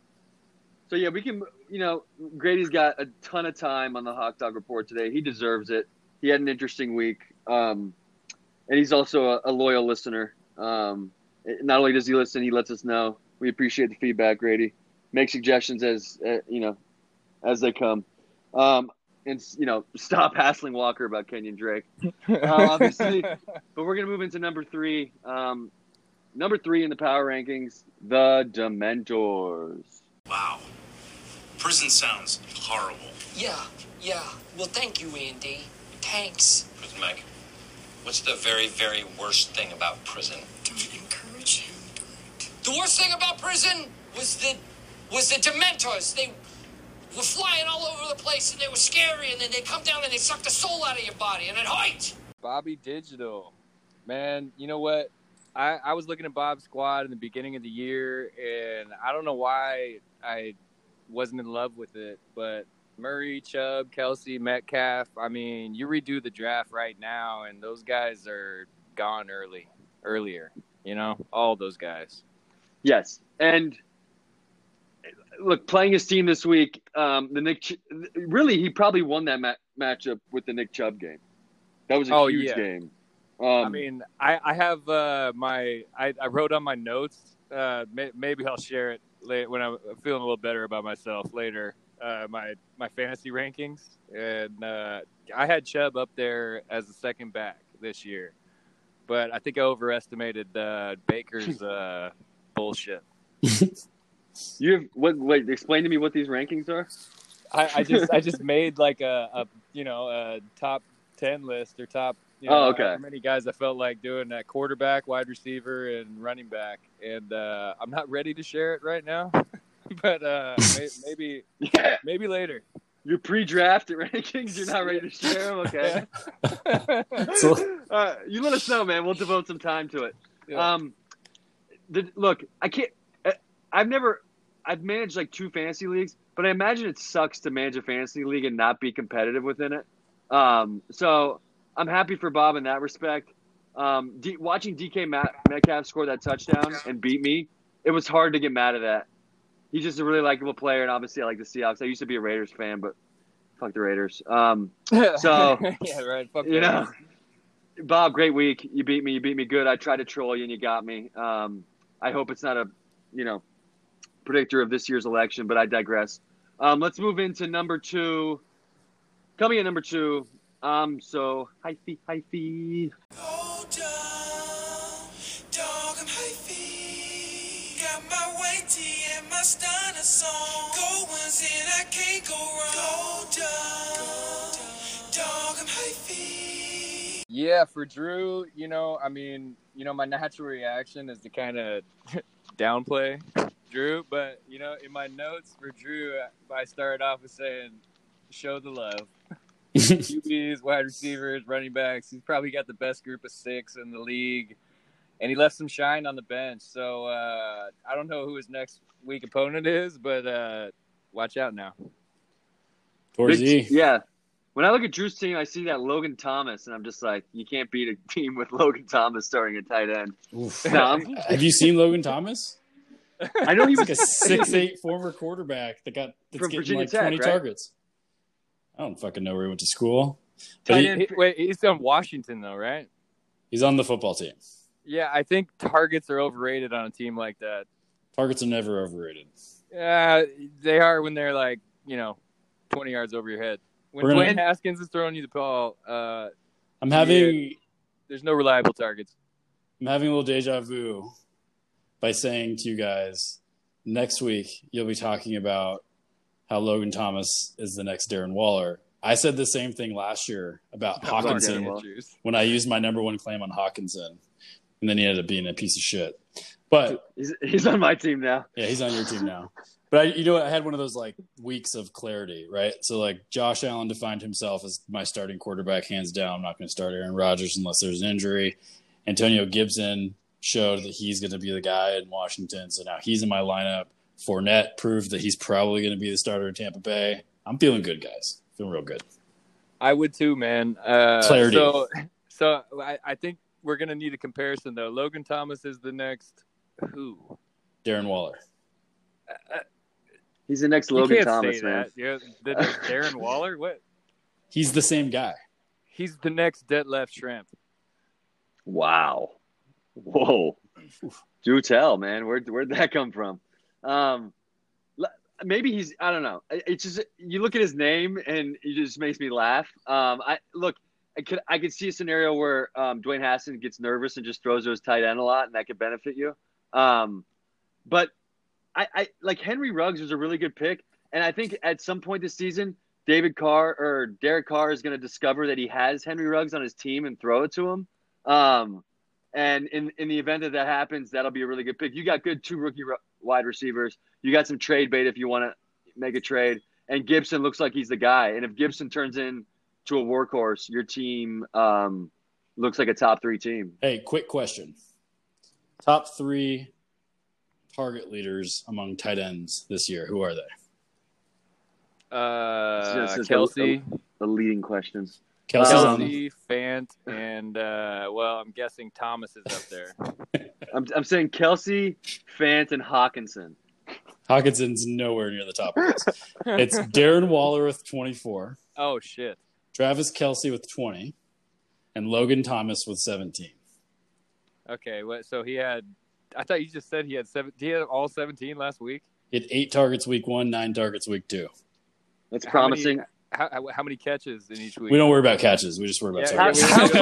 so yeah, we can. You know, Grady's got a ton of time on the Hawk Dog Report today. He deserves it. He had an interesting week, um, and he's also a, a loyal listener. Um, not only does he listen, he lets us know. We appreciate the feedback, Grady. Make suggestions as uh, you know, as they come. Um, and you know, <laughs> stop hassling Walker about Kenyan Drake. Uh, obviously, <laughs> but we're gonna move into number three. Um, number three in the power rankings, the Dementors. Wow. Prison sounds horrible. Yeah, yeah. Well, thank you, Andy. Thanks. Prison Mike, what's the very, very worst thing about prison? Don't encourage him. The worst thing about prison was the was the Dementors. They were flying all over the place and they were scary, and then they come down and they suck the soul out of your body, and it hurt. Bobby Digital, man. You know what? I, I was looking at Bob's squad in the beginning of the year, and I don't know why I wasn't in love with it, but Murray, Chubb, Kelce, Metcalf. I mean, you redo the draft right now, and those guys are gone early, earlier. You know, all those guys. Yes, and look, playing his team this week, um, the Nick. Ch- really, he probably won that ma- matchup with the Nick Chubb game. That was a Oh, huge yeah. game. Um, I mean, I, I have uh, my I, I wrote on my notes. Uh, may, maybe I'll share it late when I'm feeling a little better about myself later. Uh, my my fantasy rankings, and uh, I had Chubb up there as the second back this year, but I think I overestimated uh, Baker's <laughs> uh, bullshit. <laughs> you what? Wait, explain to me what these rankings are. I, I just I just <laughs> made like a, a you know a top ten list or top you know, Oh, okay. however many guys I felt like doing that quarterback, wide receiver, and running back, and uh, I'm not ready to share it right now, <laughs> but uh, may, <laughs> maybe Yeah, maybe later. your pre-draft rankings. You're not <laughs> ready to share them. Okay. So- uh, you let us know, man. We'll devote some time to it. Yeah. Um, the, look, I can't. I- I've never. I've managed like two fantasy leagues, but I imagine it sucks to manage a fantasy league and not be competitive within it. Um, so I'm happy for Bob in that respect. Um, D, watching DK Met, Metcalf score that touchdown and beat me, it was hard to get mad at that. He's just a really likable player, and obviously I like the Seahawks. I used to be a Raiders fan, but fuck the Raiders. Um, <laughs> So- yeah, right. Fuck you know, Bob, great week. You beat me. You beat me good. I tried to troll you, and you got me. Um, I hope it's not a, you know, predictor of this year's election, but I digress. Um, let's move into number two. Coming at number two. Um, so hyphy, hyphy. Go down, dog, I'm hyphy. Got my white tee and my stunner song. Go ones in, I can't go wrong. Go dog, I'm hyphy. Yeah, for Drew, you know, I mean, you know, my natural reaction is to kind of <laughs> downplay Drew, but you know, in my notes for Drew, I started off with saying, "Show the love." QBs, wide receivers, running backs. He's probably got the best group of six in the league, and he left some shine on the bench. So uh, I don't know who his next week opponent is, but uh, watch out now. Towards Big- E. Yeah. When I look at Drew's team, I see that Logan Thomas, and I'm just like, you can't beat a <laughs> team with Logan Thomas starting at tight end. No, <laughs> Have you seen Logan Thomas? I know he He's was like a <laughs> six eight former quarterback that got that's From getting Virginia like Tech, twenty right? targets. I don't fucking know where he went to school. But he. He- wait, he's on Washington though, right? he's on the football team. Yeah, I think targets are overrated on a team like that. Targets are never overrated. Yeah, they are when they're like, you know, 20 yards over your head. When We're gonna- Haskins is throwing you the ball, uh, I'm having there's no reliable targets. I'm having a little deja vu by saying to you guys next week you'll be talking about how Logan Thomas is the next Darren Waller. I said the same thing last year about Darren Hockenson when I used my number one claim on Hockenson, and then he ended up being a piece of shit. But he's, he's on my team now. yeah, he's on your team now. But I, you know, what? I had one of those like weeks of clarity, right? So like Josh Allen defined himself as my starting quarterback, hands down. I'm not going to start Aaron Rodgers unless there's an injury. Antonio Gibson showed that he's going to be the guy in Washington, so now he's in my lineup. Fournette proved that he's probably going to be the starter in Tampa Bay. I'm feeling good, guys. Feeling real good. I would too, man. Uh, Clarity. So, so I, I think we're gonna need a comparison though. Logan Thomas is the next who? Darren Waller. He's the next You Logan can't Thomas, say man. that. Yeah, the next <laughs> Darren Waller. What? He's the same guy. He's the next dead left shrimp. Wow. Whoa. Do tell, man. Where where'd that come from? Um, maybe he's. I don't know. It's just you look at his name and it just makes me laugh. Um, I look. I could I could see a scenario where um, Dwayne Haskins gets nervous and just throws to his tight end a lot, and that could benefit you. Um, but I, I like Henry Ruggs was a really good pick, and I think at some point this season, David Carr or Derek Carr is going to discover that he has Henry Ruggs on his team and throw it to him. Um, and in in the event that that happens, that'll be a really good pick. You got good two rookie wide receivers. You got some trade bait if you want to make a trade. And Gibson looks like he's the guy. And if Gibson turns in to a workhorse, your team um, looks like a top three team. Hey, quick question. Top three target leaders among tight ends this year. Who are they? Uh, It's Kelce, a, a leading question. Kelce's on. Kelce, Fant, and uh, well, I'm guessing Thomas is up there. <laughs> I'm, I'm saying Kelce, Fant, and Hockenson. Hockenson's nowhere near the top of this. It's Darren Waller with 24, oh shit. Travis Kelce with 20, and Logan Thomas with 17. Okay, what? So he had. I thought you just said he had seven. He had all 17 last week. He had eight targets week one, nine targets week two. That's How promising. many- How, how, how many catches in each week? We don't worry about catches. We just worry about Yeah, targets.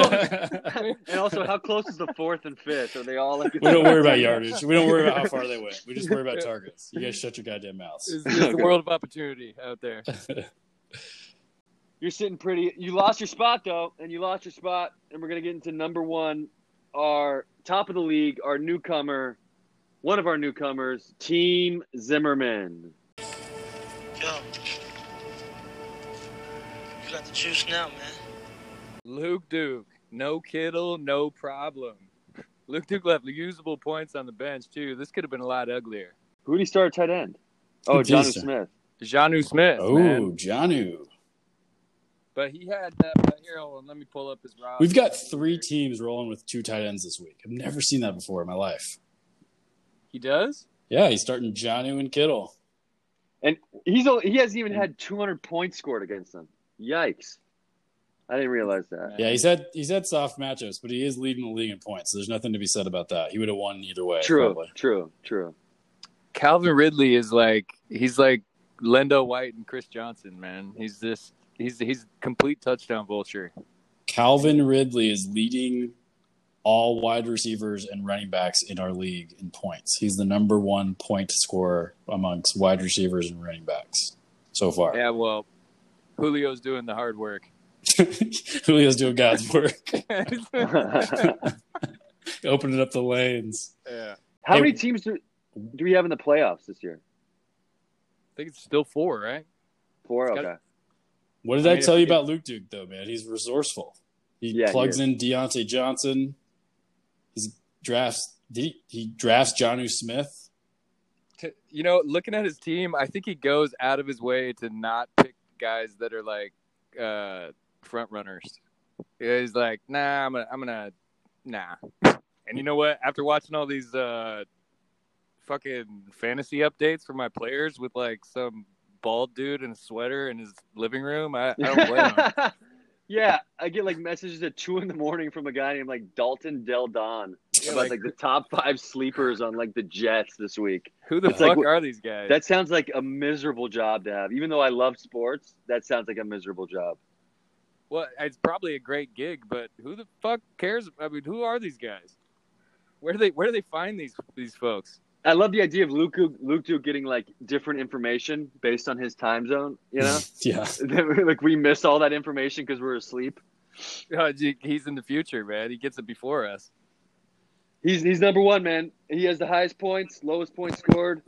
yeah, <laughs> and also, how close is the fourth and fifth? Are they all like? we don't worry about yardage. <laughs> We don't worry about how far they went. We just worry about targets. You guys shut your goddamn mouths. It's, it's the world of opportunity out there. <laughs> You're sitting pretty. You lost your spot though, and you lost your spot, and we're gonna get into number one, our top of the league, our newcomer, one of our newcomers, Team Zimmerman. Got the juice now, man. Luke Duke, no Kittle, no problem. Luke Duke left usable points on the bench too. This could have been a lot uglier. Who did he start at tight end? Oh, Who did John? Smith. Jonnu Smith. Oh, man. Jonnu. But he had uh, here. Hold on, let me pull up his roster. We've got three teams rolling with two tight ends this week. I've never seen that before in my life. He does. Yeah, he's starting Jonnu and Kittle. And he's only, he hasn't even had 200 points scored against them. Yikes! I didn't realize that. Yeah, he's had he's had soft matchups, but he is leading the league in points. So there's nothing to be said about that. He would have won either way. True, probably. true, true. Calvin Ridley is like he's like LenDale White and Chris Johnson, man. He's this he's he's complete touchdown vulture. Calvin Ridley is leading all wide receivers and running backs in our league in points. He's the number one point scorer amongst wide receivers and running backs so far. Yeah, well, Julio's doing the hard work. <laughs> Julio's doing God's work, <laughs> <laughs> opening up the lanes. Yeah. How Hey- many teams do, do we have in the playoffs this year? I think it's still four, right? Four. It's Okay. got- What did I I, mean, tell if- you about Luke Duke though, man? He's resourceful. He Yeah, plugs is. in Diontae Johnson. He drafts. Did he, he drafts Jonnu Smith? To- You know, looking at his team, I think he goes out of his way to not pick guys that are like uh, front runners. He's like, nah, I'm gonna, I'm gonna, nah. And you know what? After watching all these uh, fucking fantasy updates for my players with like some bald dude in a sweater in his living room, I, I don't blame him. <laughs> yeah, I get like messages at two in the morning from a guy named like Dalton Del Don about like- like, the top five sleepers on like the Jets this week. Who the It's fuck what- are these guys? That sounds like a miserable job to have. Even though I love sports, that sounds like a miserable job. Well, it's probably a great gig, but who the fuck cares? I mean, who are these guys? Where do they where do they find these these folks? I love the idea of Luke Luke Duke getting like different information based on his time zone. You know, <laughs> Yeah. <laughs> like we miss all that information because we're asleep. Oh, he's in the future, man. He gets it before us. He's he's number one, man. He has the highest points, lowest points scored.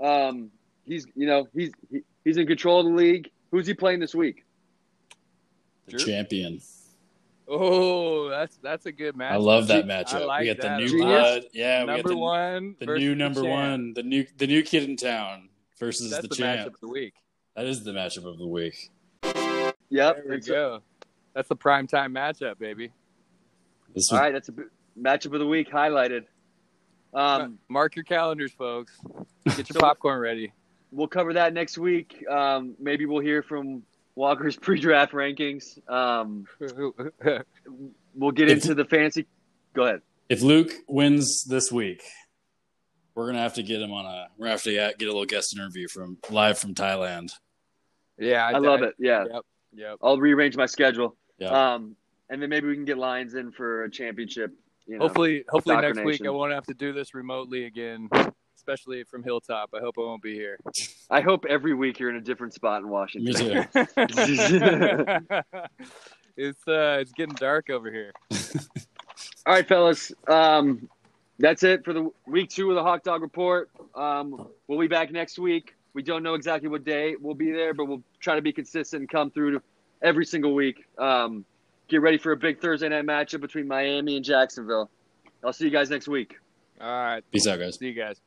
Um, he's you know he's he, he's in control of the league. Who's he playing this week? The champion. Oh, that's that's a good match. I love that matchup. I like we got the new blood. Yeah, we number got the, one, the new number champ. one, the new the new kid in town versus That's the, the, champ. matchup of the week. That is the matchup of the week. Yep. There we it's- go. That's the prime time matchup, baby. This was, right, that's a b- matchup of the week highlighted. Um, Mark your calendars, folks. Get your So- popcorn ready. we'll cover that next week. Um, maybe we'll hear from Walker's <laughs> pre-draft rankings. Um, <laughs> we'll get If- into the fancy. Go ahead. if Luke wins this week, we're gonna have to get him on a. We're gonna have to get a little guest interview from live from Thailand. yeah, I love it. Yeah, Yep, yep. I'll rearrange my schedule. Yeah. Um, and then maybe we can get lines in for a championship. You know, hopefully, hopefully Soccer next week I won't have to do this remotely again, especially from Hilltop. I hope I won't be here. I hope every week you're in a different spot in Washington. Me too. <laughs> it's uh, it's getting dark over here. <laughs> All right, fellas. Um, that's it for the week two of the Hawk Dog Report. Um, we'll be back next week. We don't know exactly what day we'll be there, but we'll try to be consistent and come through every single week. Um, get ready for a big Thursday night matchup between Miami and Jacksonville. I'll see you guys next week. All right, Peace out, guys. see you guys.